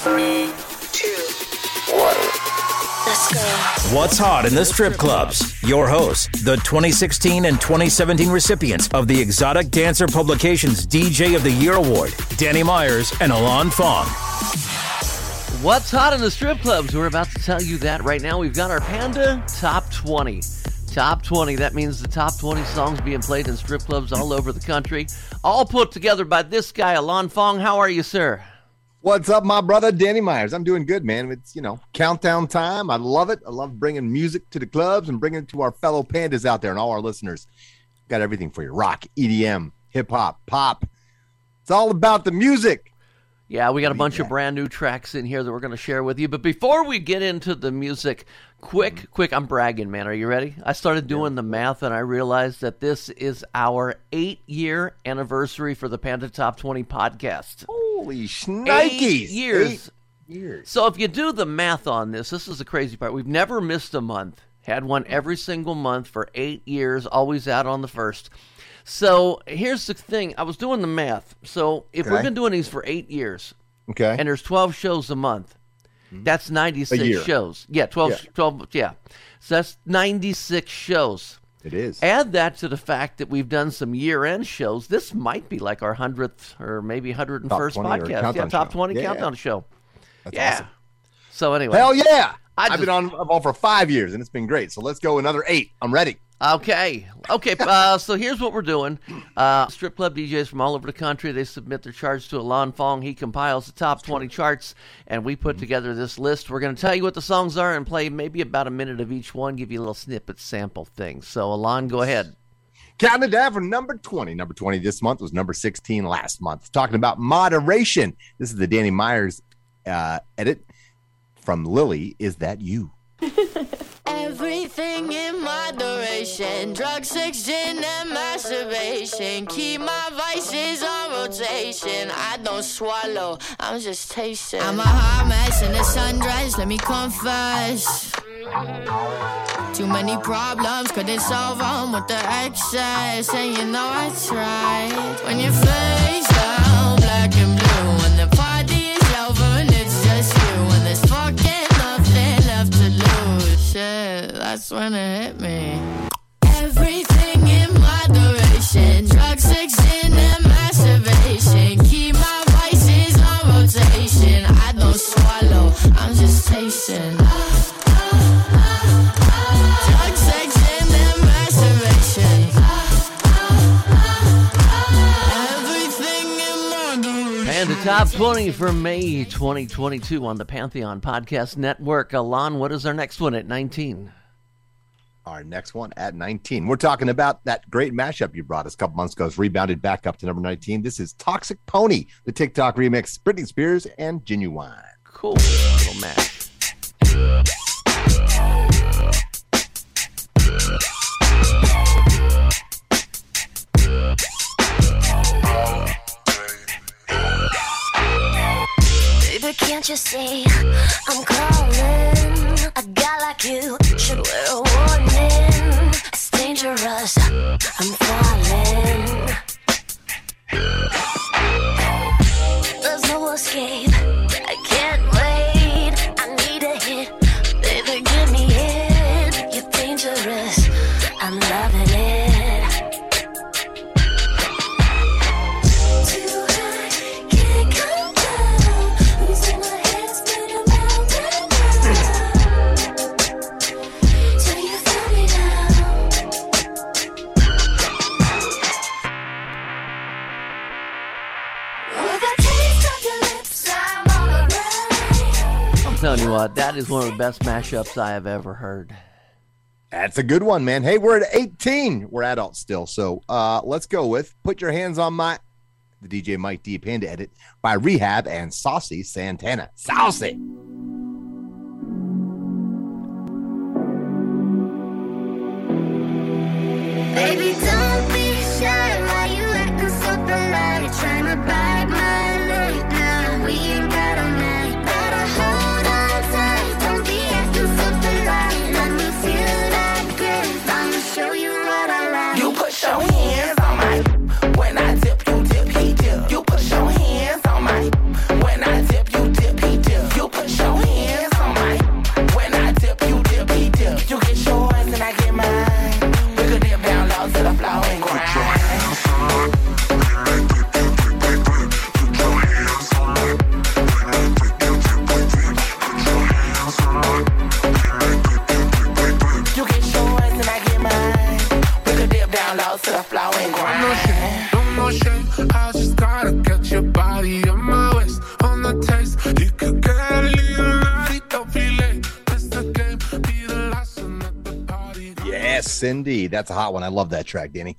Three, two, one. Let's go. What's hot in the strip clubs? Your hosts, the 2016 and 2017 recipients of the Exotic Dancer Publications DJ of the Year Award, Danny Myers and Alon Fong. What's hot in the strip clubs? We're about to tell you that right now. We've got our Panda Top 20. Top 20, that means the top 20 songs being played in strip clubs all over the country, all put together by this guy, Alon Fong. How are you, sir? What's up, my brother Danny Myers? I'm doing good, man. It's you know countdown time. I love it. I love bringing music to the clubs and bringing it to our fellow pandas out there and all our listeners. Got everything for you: rock, EDM, hip hop, pop. It's all about the music. Yeah, we got a bunch of brand new tracks in here that we're going to share with you. But before we get into the music, quick, quick, I'm bragging, man. Are you ready? I started doing the math and I realized that this is our eight year anniversary for the Panda Top 20 podcast. Holy shnikes! Eight years. Eight years. So if you do the math on this, this is the crazy part. We've never missed a month. Had one mm-hmm. every single month for eight years, always out on the first. So here's the thing. I was doing the math. So if we've been doing these for eight years, Okay. and there's 12 shows a month, that's 96 Mm-hmm. year. shows. Yeah, 12, Yeah. 12, yeah. So that's 96 shows. it is. Add that to the fact that we've done some year-end shows. This might be like our hundredth or maybe hundred and first Top 20 or podcast. Yeah, top show. twenty Yeah, countdown show. That's yeah. awesome. So anyway, Hell yeah! I I've just- been on on for five years and it's been great. So let's go another eight. I'm ready. Okay. Okay. Uh, so here's what we're doing. Uh, strip club DJs from all over the country, they submit their charts to Alon Fong. He compiles the top 20 charts, and we put together this list. We're going to tell you what the songs are and play maybe about a minute of each one, give you a little snippet sample thing. So, Alon, go ahead. Counting it down from number 20. Number 20 this month was number 16 last month. Talking about moderation. This is the Danny Myers uh, edit from Lily. Is that you? Everything in moderation. Drug, sex, gin, and masturbation. Keep my vices on rotation. I don't swallow, I'm just tasting. I'm a hot mess in the sundress, let me confess. Too many problems, couldn't solve them with the excess. And you know I tried. When your face Shit, that's when it hit me. Everything in moderation. Drugs, sex, and masturbation. Keep my vices on rotation. I don't swallow, I'm just tasting. Drugs, sex, and masturbation. Everything in moderation. Panda Top 20 for May 2022 on the Pantheon Podcast Network. Alon, what is our next one at 19? Our next one at 19. We're talking about that great mashup you brought us a couple months ago. It's rebounded back up to number 19. This is Toxic Pony, the TikTok remix, Britney Spears and Ginuwine. Cool. Little match. Baby, can't you see I'm calling? A guy like you should wear a warning. It's dangerous. I'm falling. What, that is one of the best mashups I have ever heard. That's a good one, man. Hey, we're at 18. We're adults still. So uh, let's go with Put Your Hands on My the DJ Mike D Panda edit by Rehab and Saucy Santana. Saucy. Baby, That's a hot one. I love that track, Danny.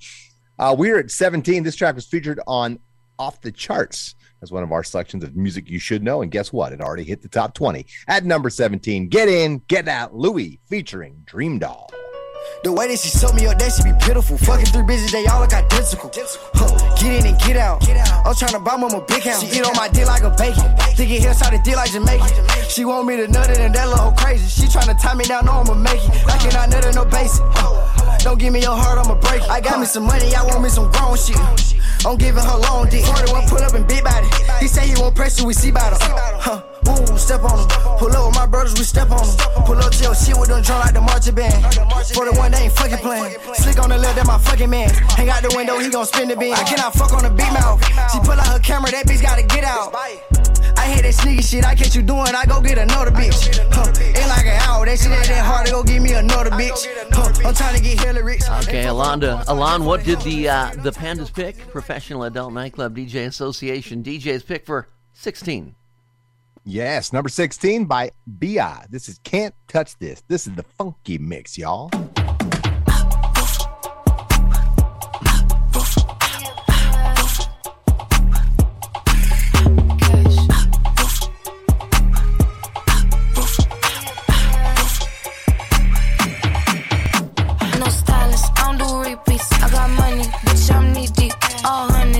Uh, we're at 17. This track was featured on Off the Charts as one of our selections of music you should know. And guess what? It already hit the top 20. At number 17, Get In, Get Out, Louis featuring Dream Doll. The way that she suck me up, that should be pitiful. Fucking three bitches, they all look identical. Huh. Get in and get out. I'm trying to buy mama big house. She eat on my dick like a bacon. Thinking hillside the dick like Jamaican. She want me to nut it and that little crazy. She trying to tie me down, know I'ma make it. I cannot nut it, no basic. Don't give me your heart, I'ma break it. I got me some money, I want me some grown shit. I'm giving her long dick. 41 pull up and big body. He say he won't press you, we see about uh, him. Huh. Ooh, step on him. Pull up with my brothers, we step on him. Pull up to your shit with them drum like the marching band. 41, they ain't fucking playing. Slick on the left, that my fucking man. Hang out the window, he gon' spin the beam. I cannot fuck on the big mouth. She pull out her camera, that bitch gotta get out. I hate that sneaky shit, I catch you doing, I go get another bitch. Huh. Ain't like an hour, that shit ain't that hard to go give me another bitch. Huh. I'm trying to get hella rich. Okay, Alonda. Alon, what did the uh, the Pandas pick? Professional Adult Nightclub DJ Association DJs pick for 16. Yes, number 16 by BIA This is Can't Touch This. This is the funky mix, y'all.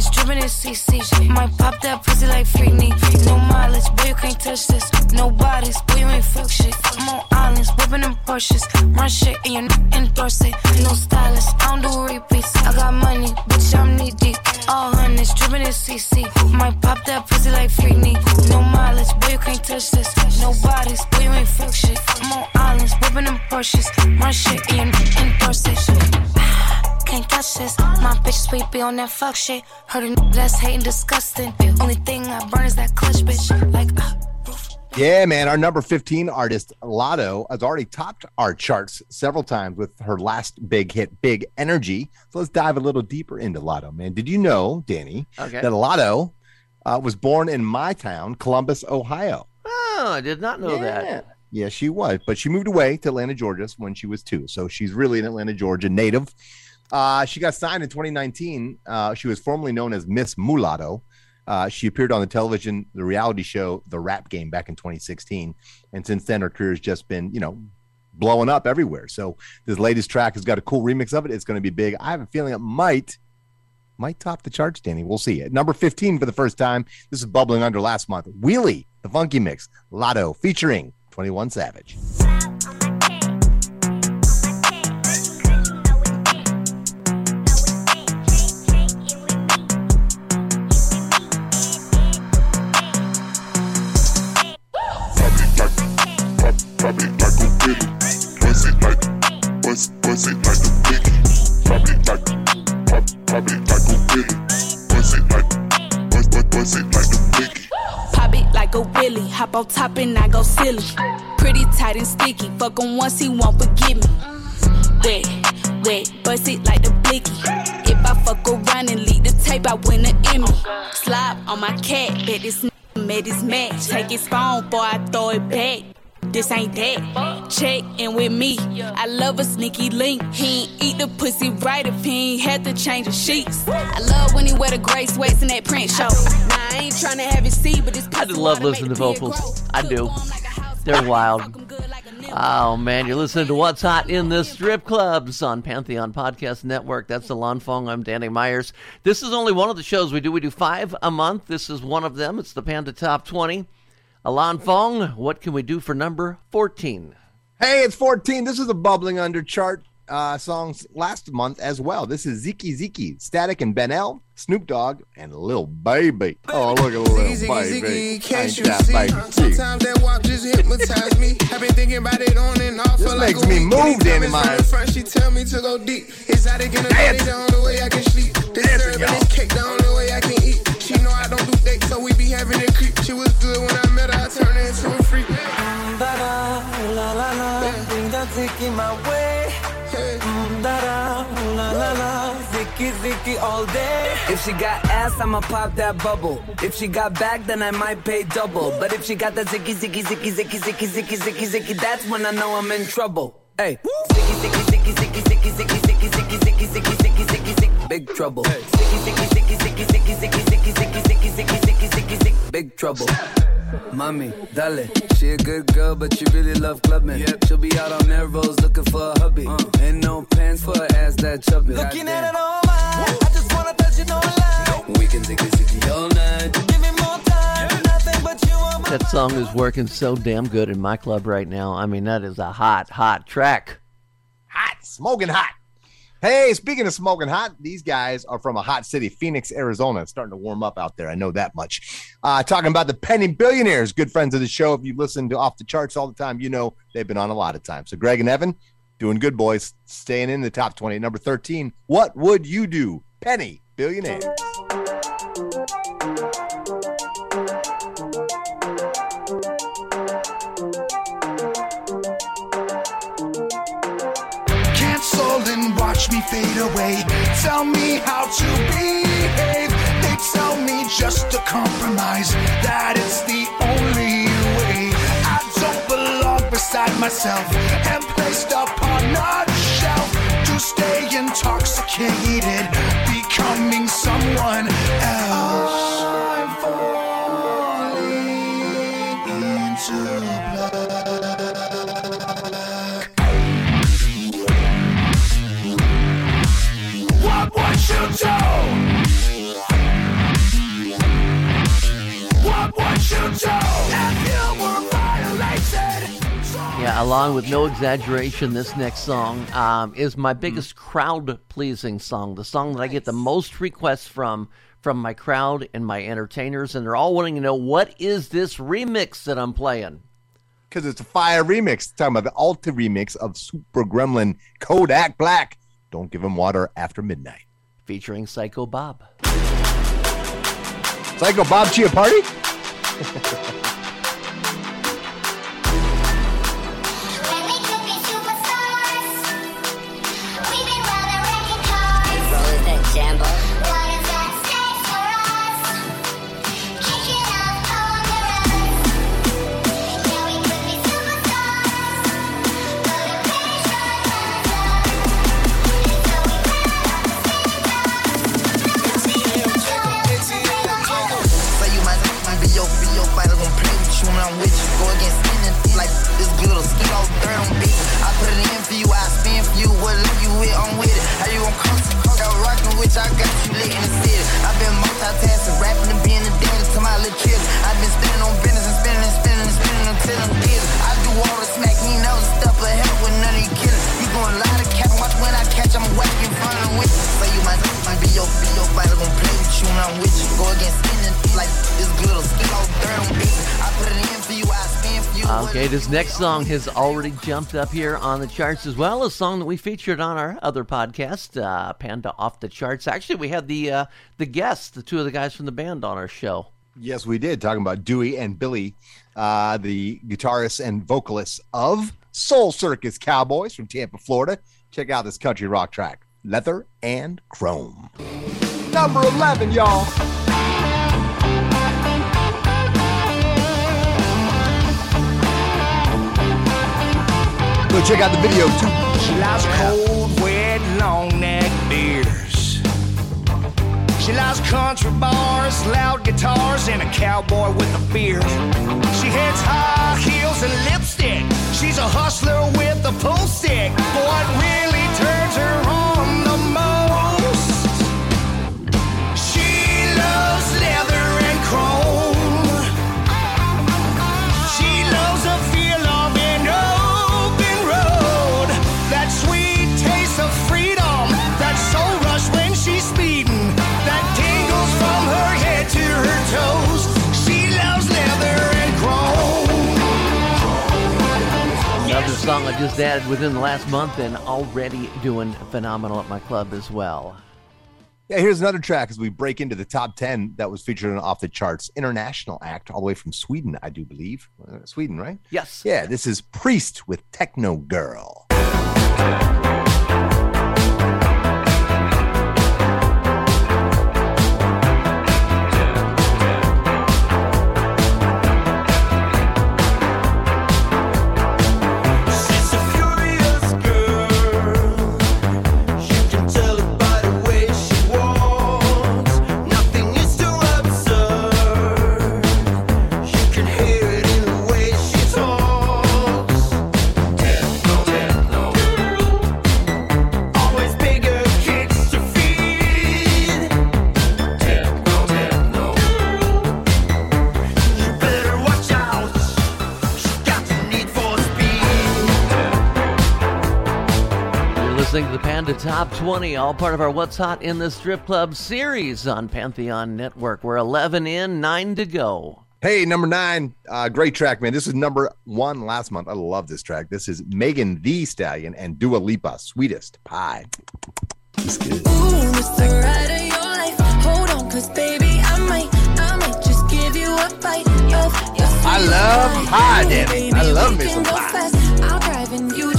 Hundreds, dripping in CC. Might pop that pussy like Freakney. No mileage, boy, you can't touch this. No bodies, boy, you ain't fuck shit. I'm on islands, whipping them Porsches. Run shit and you're not endorse it. No stylist, I don't do repeats. I got money, bitch, I'm knee deep. All hundreds, dripping in CC. Might pop that pussy like Freakney. No mileage, boy, you can't touch this. No bodies, boy, you ain't fuck shit. I'm on islands, whipping them Porsches. Run shit and you're not endorse it. Can't touch this. My bitch sweet be on that fuck shit. Heard a n- that's hating disgusting. Only thing I burn is that clutch, bitch. Like, uh, Yeah, man. Our number 15 artist, Latto, has already topped our charts several times with her last big hit, Big Energy. So let's dive a little deeper into Latto, man. Did you know, Danny, Okay. that Latto uh, was born in my town, Columbus, Ohio? Oh, I did not know yeah. that. Yeah, she was, but she moved away to Atlanta, Georgia when she was two. So she's really an Atlanta, Georgia native. Uh, she got signed in 2019. Uh, she was formerly known as Miss Mulatto. Uh, she appeared on the television, the reality show, The Rap Game, back in 2016, and since then her career has just been, you know, blowing up everywhere. So this latest track has got a cool remix of it. It's going to be big. I have a feeling it might might top the charts, Danny. We'll see. At number 15 for the first time, this is bubbling under last month. Wheelie, the funky mix, Latto featuring 21 Savage. Buzz, like a biggie. Pop it like, pop, pop it like a willy. Buzz like, buzz, buzz, buzz like a biggie. Pop it like a willy, hop on top and I go silly. Pretty tight and sticky, fuck him once he won't forgive me. Wet, wet, bust it like the blicky. If I fuck around and leave the tape, I win an Emmy. Slide on my cat, bet this n- made his match. Take his phone, boy, I throw it back. This ain't that. Check in with me. I love a sneaky link. He ain't eat the pussy right if he ain't had to change the sheets. I love when he wear the gray sweats in that print show. Now I ain't trying to have it see, but this I just love listening to vocals. I do. They're wild. Oh man, you're listening to What's Hot in the Strip Clubs on Pantheon Podcast Network. That's Alon Fong. I'm Danny Myers. This is only one of the shows we do. We do five a month. This is one of them. It's the Panda Top 20. Alon Fong, what can we do for number 14? Hey, it's 14. This is a bubbling under chart uh, songs last month as well. This is Ziki Ziki, Static and Ben El, Snoop Dogg, and Lil Baby. Oh, look at Lil Ziggy, Baby. ziggy, can't Ain't you that see? baby? Sometimes that walk just hypnotize me. I've been thinking about it on and off This for like makes a me week. move, Anytime Danny it's from Myers. the front, she tell me to go deep. Exotic in the day, the only way I can sleep. This syrup and this cake, the only way I can eat. She know I don't do dates, so we be having a creep. She was good when I met her, I turned her into a freak. Da-da, la la la, bring that zicky my way. Mm, Da-da, la la la, zicky zicky all day. If she got ass, I'ma pop that bubble. If she got back, then I might pay double. But if she got that zicky zicky zicky zicky zicky zicky zicky zicky, that's when I know I'm in trouble. Hey, zicky zicky zicky zicky zicky zicky zicky zicky zicky zicky zicky zicky zicky, big trouble. Zicky zicky zicky zicky zicky zicky zicky zicky zicky zicky zicky zicky zicky, big trouble. Mommy, dale. She a good girl, but she really love clubbing. She'll be out on Melrose looking for a hubby. Uh. Ain't no pants for her ass that chubby. Looking at it all mine. I just wanna touch it online. We can ziggy ziggy all night. Give me more time. Nothing but you on my That song is working so damn good in my club right now. I mean, that is a hot, hot track. Hot, smoking hot. Hey, speaking of smoking hot, these guys are from a hot city, Phoenix, Arizona. It's starting to warm up out there. I know that much. Uh, talking about the Penny Billionaires, good friends of the show. If you listen to Off the Charts all the time, you know they've been on a lot of times. So, Greg and Evan, doing good, boys, staying in the top 20. Number 13, what would you do? Penny Billionaires. Watch me fade away. Tell me how to behave. They tell me just to compromise. That it's the only way. I don't belong beside myself and placed upon a shelf to stay intoxicated, becoming someone else. Along with no exaggeration, this next song um, is my biggest crowd pleasing song. The song that I get the most requests from from my crowd and my entertainers, and they're all wanting to know what is this remix that I'm playing. Because it's a fire remix. Talking about the Alta remix of Super Gremlin Kodak Black. Don't give him water after midnight. Featuring Psycho Bob. Psycho Bob Chiappardi? So Okay, this next song has already jumped up here on the charts as well. A song that we featured on our other podcast, uh, Panda Off the Charts. Actually, we had the uh, the guests, the two of the guys from the band, on our show. Yes, we did. Talking about Dewey and Billy, uh, the guitarists and vocalists of Soul Circus Cowboys from Tampa, Florida. Check out this country rock track, Leather and Chrome. Number 11, y'all. Check out the video too. She likes cold, wet, long neck beers. She likes country bars, loud guitars, and a cowboy with a beard. She hates high heels and lipstick. She's a hustler with a pool stick. What really turns song I just added within the last month and already doing phenomenal at my club as well. Yeah, here's another track as we break into the top 10 that was featured on Off the Charts International Act, all the way from Sweden, I do believe. Uh, Sweden, right? Yes. Yeah, this is Priest with Techno Girl. Listening to the Panda Top 20, all part of our What's Hot in the Strip Club series on Pantheon Network. We're 11 in, 9 to go. Hey, number nine, uh, great track, man. This is number one last month. I love this track. This is Megan Thee Stallion and Dua Lipa, Sweetest Pie. It's good. Ooh, it's the ride of your life. Hold on, cause baby, I might, I might just give you a bite of your I love pie. pie, Ooh, Danny. baby, I love we me some pie. fast. I'll drive and you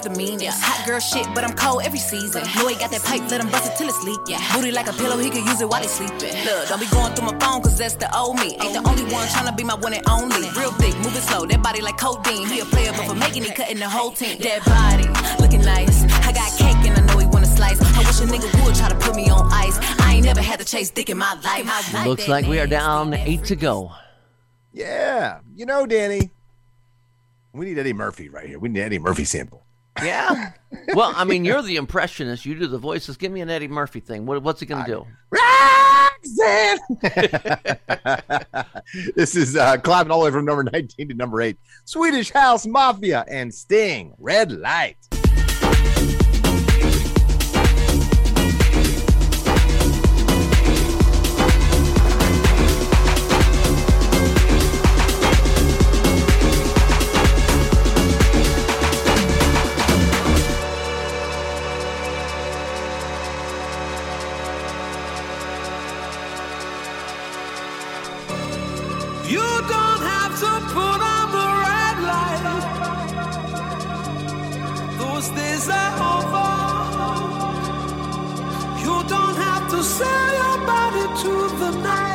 is the meanest. Hot girl shit, but I'm cold every season. Know he got that pipe, let him bust it till it's leak. Yeah. Booty like a pillow, he could use it while he sleeping. Look, don't be going through my phone, cause that's the old me. Ain't the only one tryna be my one and only. Real thick, moving slow, that body like codeine. He a player, but for making it, cutting the whole team. That body, looking nice. I got cake and I know he wanna slice. I wish a nigga would try to put me on ice. I ain't never had to chase dick in my life. Looks like we are down 8 to go. Yeah, you know, Danny, we need Eddie Murphy right here. We need Eddie Murphy sample. Yeah. well, I mean, you're the impressionist. You do the voices. Give me an Eddie Murphy thing. What, what's he going to do? Roxanne! this is uh, climbing all the way from number 19 to number 8. Swedish House Mafia and Sting, Red Light. Those days are over. You don't have to sell your body to the night.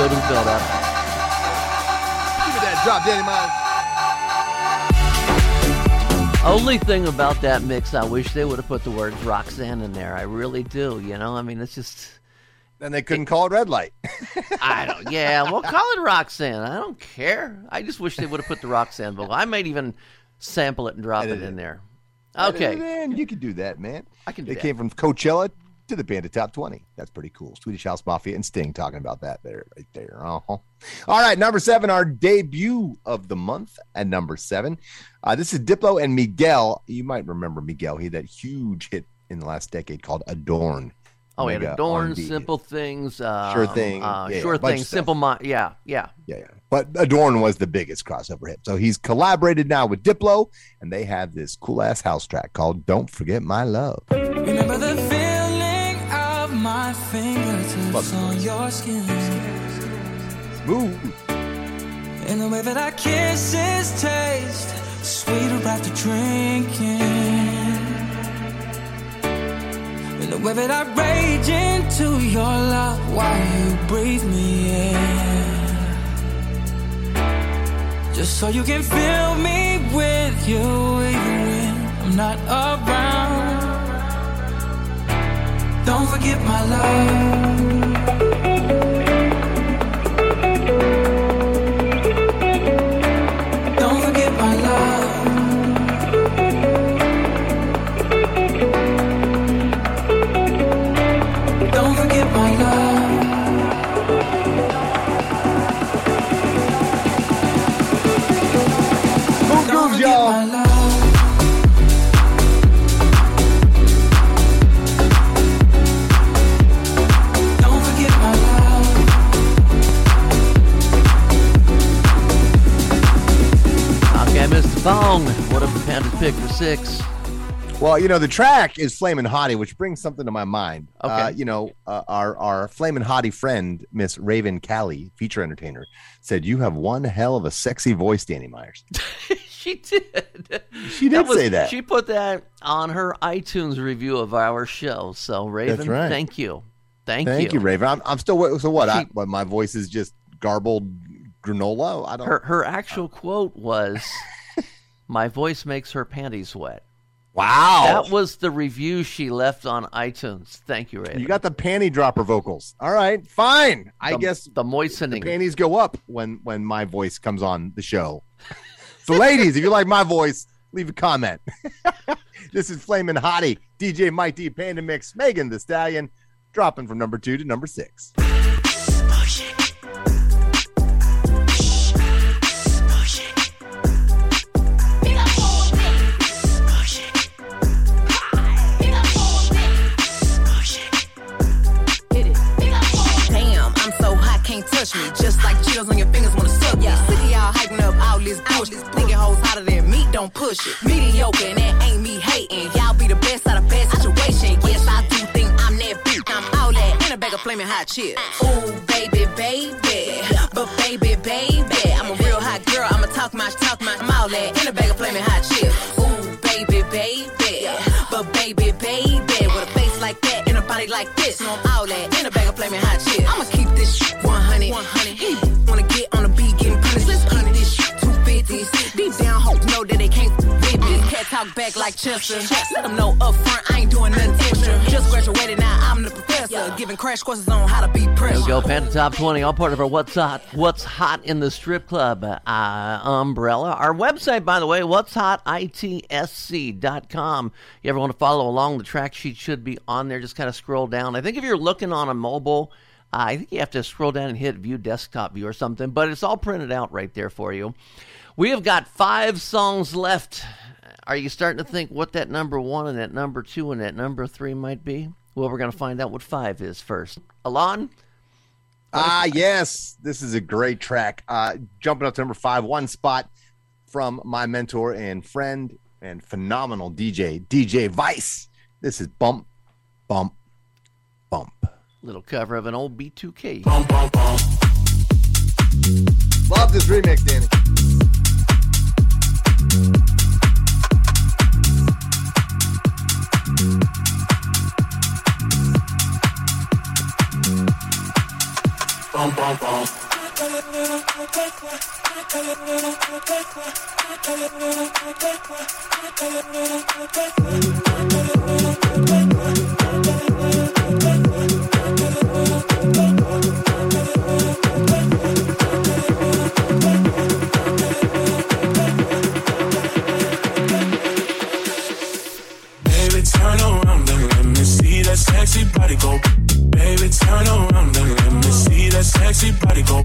Have to let it go to the build up. Give me that drop, Danny Myers. Only thing about that mix, I wish they would have put the words Roxanne in there. I really do. You know, I mean, it's just. Then they couldn't call it red light. I don't. Yeah, well, call it Roxanne. I don't care. I just wish they would have put the Roxanne vocal. I might even sample it and drop it in there. Okay. Man, you can do that, man. I can do They that. came from Coachella to the Panda Top 20. That's pretty cool. Swedish House Mafia and Sting talking about that there, right there. Uh-huh. All right, number seven, our debut of the month at number seven. Uh, this is Diplo and Miguel. You might remember Miguel. He had that huge hit in the last decade called Adorn. Oh, yeah, Mega Adorn, R&B. Simple Things, um, Sure Thing, uh, yeah, Sure a Thing. Simple Mind. Yeah, yeah. Yeah, yeah. But Adorn was the biggest crossover hit. So he's collaborated now with Diplo, and they have this cool ass house track called Don't Forget My Love. Remember the feeling of my fingertips on your skin. Smooth. And the way that our kisses taste sweeter after drinking. And the way that I rage into your love while you breathe me in. Just so you can fill me with you even when I'm not around. Forget my love. Well, you know, the track is Flamin' Hottie, which brings something to my mind. Okay. Uh, you know, uh, our, our Flamin' Hottie friend, Miss Raven Callie, feature entertainer, said, You have one hell of a sexy voice, Danny Myers. she did. She did was- say that. She put that on her iTunes review of our show. So, Raven, right. thank you. Thank, you. Thank you, you. Raven. I'm, I'm still, so what? I, She- what? My voice is just garbled granola? I don't Her her actual quote was, "My voice makes her panties wet." Wow. That was the review she left on iTunes. Thank you, Ray. You got the panty dropper vocals. All right, fine. I guess the moistening. the panties go up when when my voice comes on the show. so, ladies, if you like my voice, leave a comment. this is Flamin' Hottie, DJ Mike D, Panda Mix, Megan Thee Stallion, dropping from number two to number six. Touch me. Just like Cheetos on your fingers wanna suck me. Sick of y'all hyping up all this bullshit. Thinking hoes hotter than me, don't push it. Mediocre, and that ain't me hating. Y'all be the best out of bad situation. Yes, I do think I'm that bitch. I'm all that in a bag of flaming hot chips. Ooh, baby, baby. But baby, baby. I'm a real hot girl. I'ma talk my talk my I'm all that in a bag of flaming hot chips. Ooh, baby, baby. But baby, baby. Body like this. No, all that in a bag of flaming hot chips. I'ma keep this shit 100. 100. Talk back like Chester. Let them know up front, I ain't doing nothing extra. Just graduated, now I'm the professor. Giving crash courses on how to be There pressure. we go, Panda Top 20, all part of our What's Hot What's Hot in the Strip Club uh, umbrella. Our website, by the way, what's hot, itsc.com. You ever want to follow along, the track sheet should be on there. Just kind of scroll down. I think if you're looking on a mobile, uh, I think you have to scroll down and hit view desktop view or something, but it's all printed out right there for you. We have got five songs left. Are you starting to think what that number one and that number two and that number three might be? Well, we're going to find out what five is first. Alon? Ah, yes, this is a great track. Uh, jumping up to number five, one spot from my mentor and friend and phenomenal DJ, DJ Vice. This is Bump, Bump, Bump. Little cover of an old B2K. Bump, bump, bump. Love this remix, Danny. Bum, bum, bum. Baby, turn around and let me see that sexy body go. Baby, turn around that sexy body go.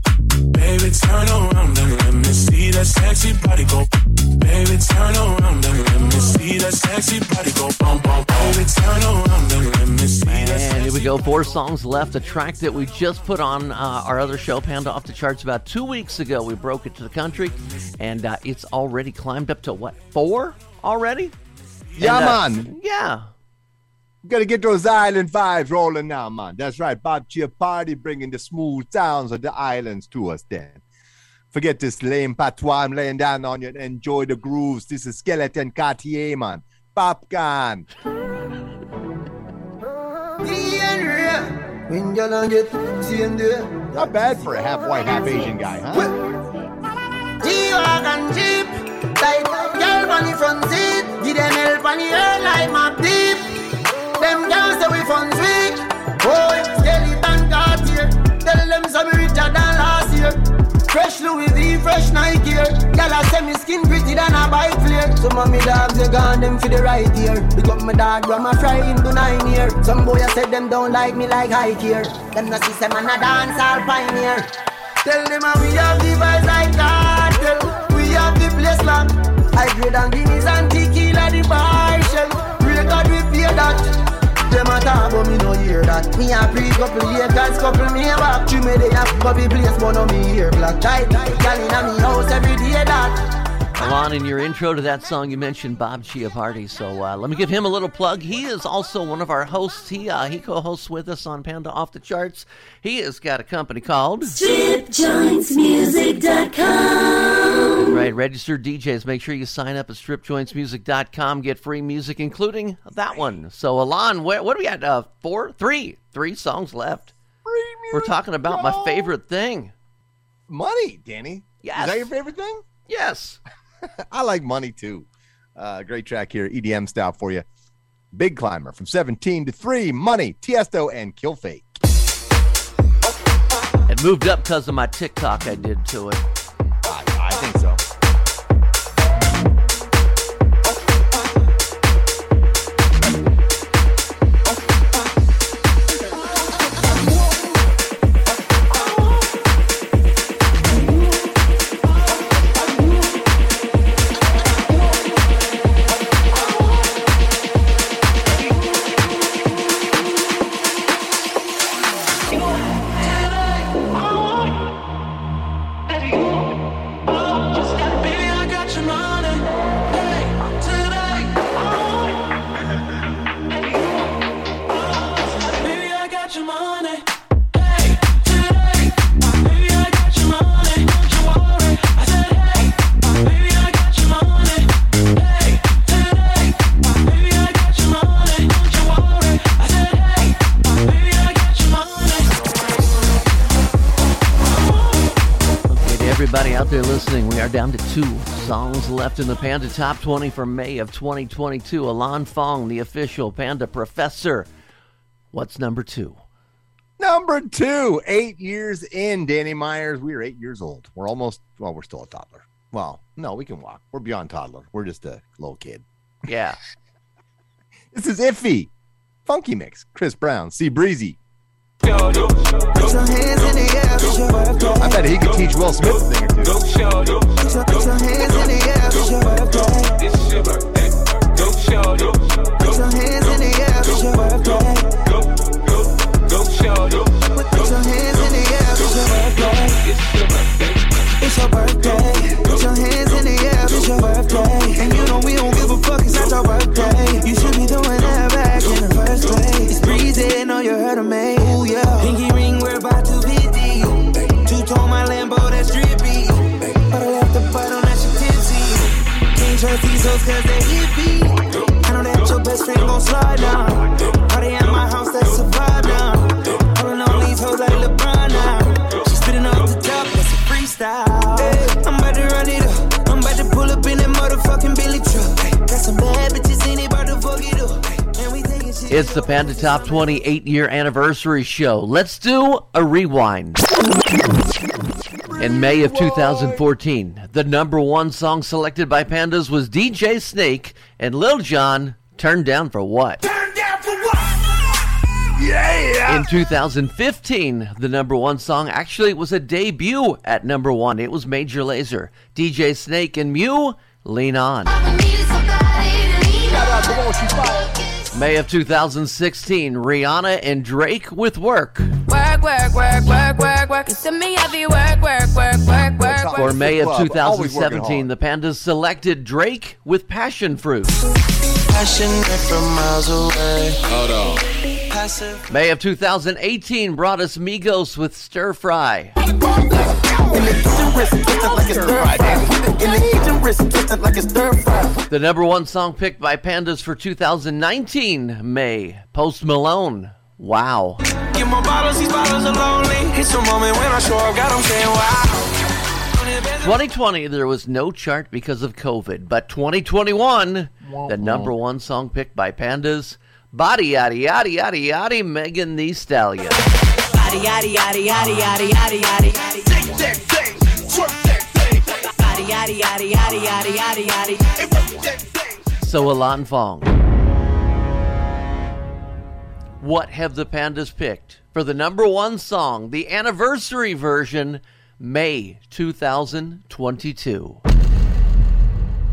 Baby, turn around and let me see that sexy body go. Baby, turn around and let me see that sexy body go. Bum, bum, baby, turn around and let me see that And here we go. Four songs left. A track that we just put on uh, our other show, Panda Off the Charts, about two weeks ago. We broke it to the country, and uh, it's already climbed up to what, four already? Yeah, And, uh, man. Yeah. Gotta get those island vibes rolling now, man. That's right. Bob Party bringing the smooth sounds of the islands to us then. Forget this lame patois. I'm laying down on you and enjoy the grooves. This is Skeleton Cartier, man. Popcorn. Not bad for a half white, half Asian guy, huh? Them on girls say we fun sweet. Boy, skeleton here. Tell them some richer than last year. Fresh Louis V, fresh Nike gear Girl I say me skin pretty than a bike flare Some of me dogs they gone them for the right ear Pick up my dog grandma fry into nine year. Some boy I said them don't like me like high gear. Them no see say man a dance all pioneer. Tell them how we have the vibes like cartel. We have the place locked. I grade and Guinness and tequila the bar shell. Record we pay that. Them a talk but me no hear that. Me a pre couple acres, couple me a back. Three me they have bobby place, but no me here black tight. Girl inna me house every day that. Alon, in your intro to that song, you mentioned Bob Chiappardi, so uh, let me give him a little plug. He is also one of our hosts. He uh, he co-hosts with us on Panda Off the Charts. He has got a company called StripJointsMusic.com. Right, registered DJs. Make sure you sign up at stripjointsmusic.com. Get free music, including that one. So, Alon, what, what do we got? Uh, four, three, three songs left. We're talking about my favorite thing. Money, Danny. Yes. Is that your favorite thing? Yes. I like money too. Uh, great track here, EDM style for you. Big Climber from 17 to 3, Money, Tiesto, and Kill Fate. It moved up because of my TikTok I did to it. Are down to two songs left in the Panda Top 20 for May of 2022. Alon Fong, the official Panda Professor. What's number two? Number two, eight years in, Danny Myers. We are eight years old. We're almost, well, we're still a toddler. Well, no, we can walk. We're beyond toddler. We're just a little kid. Yeah. This is Iffy. Funky Mix. Chris Brown. See Breezy. Put your hands in the air, your. I bet he could teach Will Smith a thing or two. Put your, put your hands in the air, it's your birthday. It's your birthday. Go show. Put your hands in the air, it's your birthday. Go, go, go show. Put your hands in the air, it's your birthday. It's your birthday. It's your birthday. Put your hands in the air, it's your birthday. And you know we don't give a fuck, it's not your birthday. You should be doing that back in the first place. It's breezy, know you heard of me. Pinky ring, we're about to be Two tone my Lambo, that's drippy. But I left the butt on that shit tipsy. Can't trust these hoes cause they hippie. I know that your best friend gon' slide down. Party at my house, that's vibe now. It's the Panda Top 28 year anniversary show. Let's do a rewind. In May of 2014, the number one song selected by Pandas was DJ Snake and Lil Jon, Turned Down for What? Yeah. In 2015, the number one song actually was a debut at number one. It was Major Lazer, DJ Snake, and Mew, Lean On. May of 2016, Rihanna and Drake with Work. Work, work, work, work, work, work. You send me heavy work, work, work, work, work, For. May of Club, always working 2017, the Pandas selected Drake with Passion Fruit. Passionate from miles away. Hold on. Passive. May of 2018 brought us Migos with Stir Fry. The number one song picked by Pandas for 2019, May, Post Malone. Wow. Get more bottles, these bottles are lonely. It's a moment when I show up, got 'em saying wow. 2020, there was no chart because of COVID, but 2021, the number one song picked by Pandas, Body Yaddy Yaddy Yaddy Yaddy, Megan Thee Stallion. Yaddy, yaddy, yaddy, yaddy, yaddy, yaddy, yaddy. Yaddy, yaddy, yaddy, yaddy, yaddy, yaddy, yaddy. So Alon Fong. What have the Pandas picked for the number one song, the anniversary version, May 2022?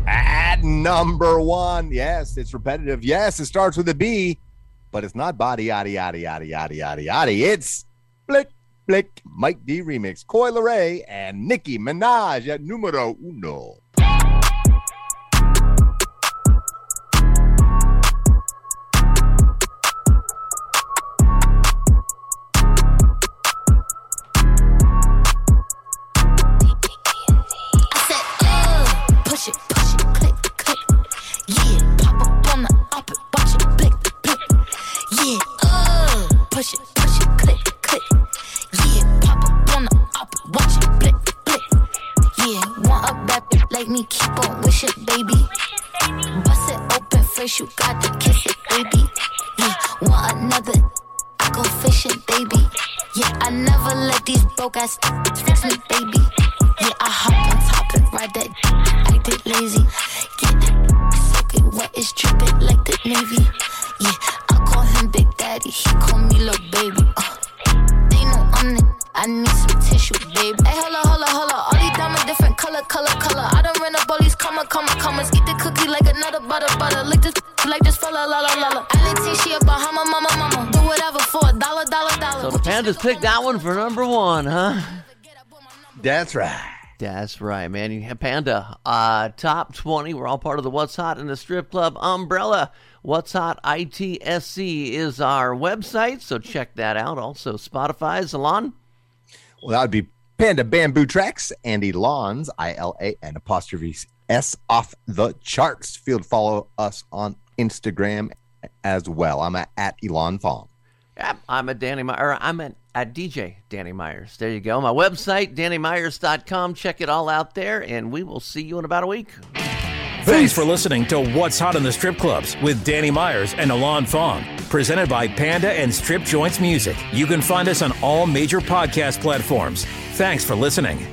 At number one, yes, it's repetitive. Yes, it starts with a B, but it's not body yaddy yaddy yaddy yaddy yaddy yaddy. It's Blick Blick Mike D remix. Coi Leray and Nicki Minaj at numero uno. One, huh? That's right. That's right, man. You have Panda, uh, top 20. We're all part of the What's Hot in the Strip Club umbrella. What's Hot ITSC is our website, so check that out. Also, Spotify's Alon. Well, that would be Panda Bamboo Tracks, Andy Lawns, I L A N apostrophe S off the charts. Feel to follow us on Instagram as well. I'm at, at Alon Fong. I'm a Danny Myers. I'm at, at DJ Danny Myers. There you go. My website, DannyMyers.com. Check it all out there, and we will see you in about a week. Thanks for listening to What's Hot in the Strip Clubs with Danny Myers and Alon Fong. Presented by Panda and Strip Joints Music. You can find us on all major podcast platforms. Thanks for listening.